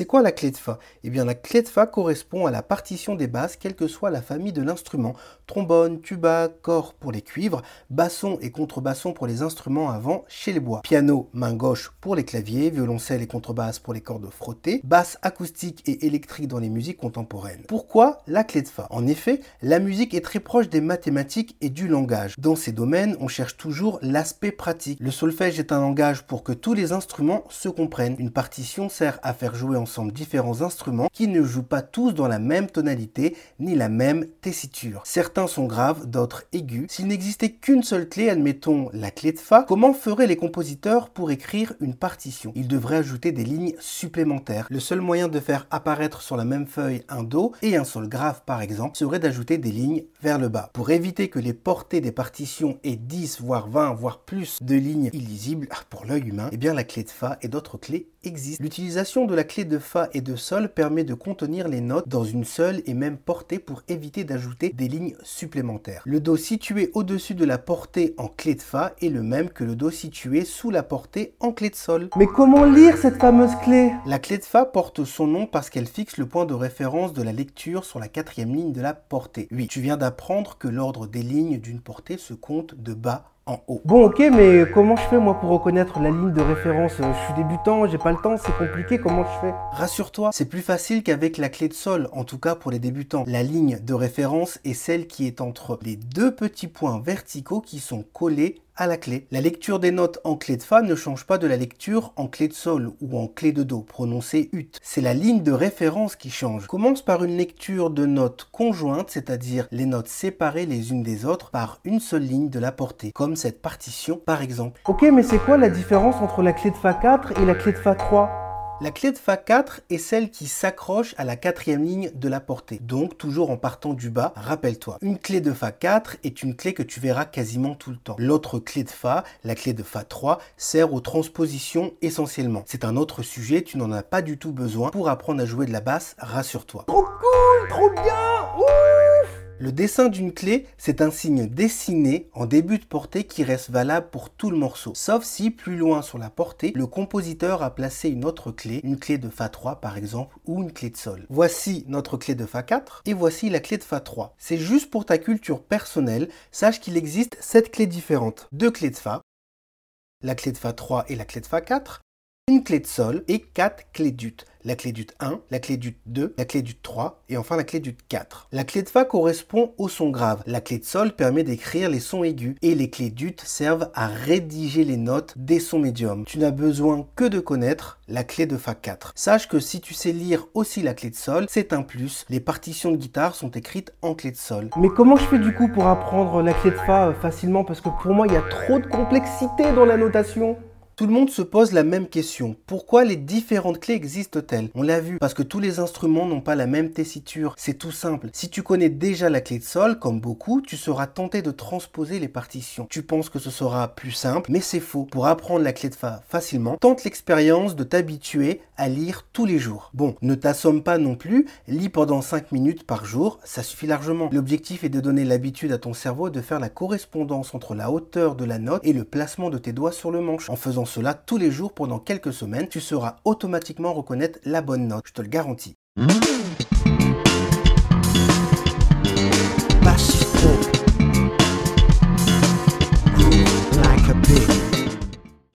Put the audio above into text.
C'est quoi la clé de Fa? Eh bien la clé de Fa correspond à la partition des basses, quelle que soit la famille de l'instrument. Trombone, tuba, corps pour les cuivres, basson et contrebasson pour les instruments avant chez les bois. Piano, main gauche pour les claviers, violoncelle et contrebasse pour les cordes frottées, basse acoustique et électrique dans les musiques contemporaines. Pourquoi la clé de Fa? En effet, la musique est très proche des mathématiques et du langage. Dans ces domaines, on cherche toujours l'aspect pratique. Le solfège est un langage pour que tous les instruments se comprennent. Une partition sert à faire jouer ensemble différents instruments qui ne jouent pas tous dans la même tonalité ni la même tessiture. Certains sont graves, d'autres aigus. S'il n'existait qu'une seule clé, admettons la clé de Fa, comment feraient les compositeurs pour écrire une partition? Ils devraient ajouter des lignes supplémentaires. Le seul moyen de faire apparaître sur la même feuille un Do et un Sol grave par exemple serait d'ajouter des lignes vers le bas. Pour éviter que les portées des partitions aient 10 voire 20 voire plus de lignes illisibles ah, pour l'œil humain, eh bien la clé de Fa et d'autres clés existent. L'utilisation de la clé de Fa et de Sol permet de contenir les notes dans une seule et même portée pour éviter d'ajouter des lignes supplémentaires. Le Do situé au-dessus de la portée en clé de Fa est le même que le Do situé sous la portée en clé de Sol. Mais comment lire cette fameuse clé? La clé de Fa porte son nom parce qu'elle fixe le point de référence de la lecture sur la quatrième ligne de la portée. Oui, tu viens d'apprendre que l'ordre des lignes d'une portée se compte de bas en haut. Bon ok mais comment je fais moi pour reconnaître la ligne de référence? Je suis débutant, j'ai pas le temps, c'est compliqué, comment je fais? Rassure-toi, c'est plus facile qu'avec la clé de sol, en tout cas pour les débutants. La ligne de référence est celle qui est entre les deux petits points verticaux qui sont collés à la clé. La lecture des notes en clé de Fa ne change pas de la lecture en clé de Sol ou en clé de Do, prononcée UT. C'est la ligne de référence qui change. Commence par une lecture de notes conjointes, c'est-à-dire les notes séparées les unes des autres par une seule ligne de la portée, comme cette partition par exemple. Ok mais c'est quoi la différence entre la clé de Fa 4 et la clé de Fa 3 la clé de Fa4 est celle qui s'accroche à la quatrième ligne de la portée. Donc toujours en partant du bas, rappelle-toi. Une clé de Fa4 est une clé que tu verras quasiment tout le temps. L'autre clé de Fa, la clé de Fa3, sert aux transpositions essentiellement. C'est un autre sujet, tu n'en as pas du tout besoin. Pour apprendre à jouer de la basse, rassure-toi. Trop cool, trop bien, le dessin d'une clé, c'est un signe dessiné en début de portée qui reste valable pour tout le morceau. Sauf si, plus loin sur la portée, le compositeur a placé une autre clé, une clé de Fa3 par exemple, ou une clé de Sol. Voici notre clé de Fa4 et voici la clé de Fa3. C'est juste pour ta culture personnelle, sache qu'il existe 7 clés différentes. Deux clés de Fa, la clé de Fa3 et la clé de Fa4, une clé de Sol et 4 clés d'ut la clé d'ut 1, la clé d'ut 2, la clé d'ut 3 et enfin la clé d'ut 4. La clé de Fa correspond au son grave. La clé de Sol permet d'écrire les sons aigus et les clés d'ut servent à rédiger les notes des sons médiums. Tu n'as besoin que de connaître la clé de Fa 4. Sache que si tu sais lire aussi la clé de Sol, c'est un plus. Les partitions de guitare sont écrites en clé de Sol. Mais comment je fais du coup pour apprendre la clé de Fa euh, facilement? Parce que pour moi, il y a trop de complexité dans la notation. Tout le monde se pose la même question. Pourquoi les différentes clés existent-elles? On l'a vu, parce que tous les instruments n'ont pas la même tessiture. C'est tout simple. Si tu connais déjà la clé de sol, comme beaucoup, tu seras tenté de transposer les partitions. Tu penses que ce sera plus simple, mais c'est faux. Pour apprendre la clé de Fa facilement, tente l'expérience de t'habituer à lire tous les jours. Bon, ne t'assomme pas non plus, lis pendant 5 minutes par jour, ça suffit largement. L'objectif est de donner l'habitude à ton cerveau de faire la correspondance entre la hauteur de la note et le placement de tes doigts sur le manche. En faisant cela tous les jours pendant quelques semaines, tu sauras automatiquement reconnaître la bonne note, je te le garantis.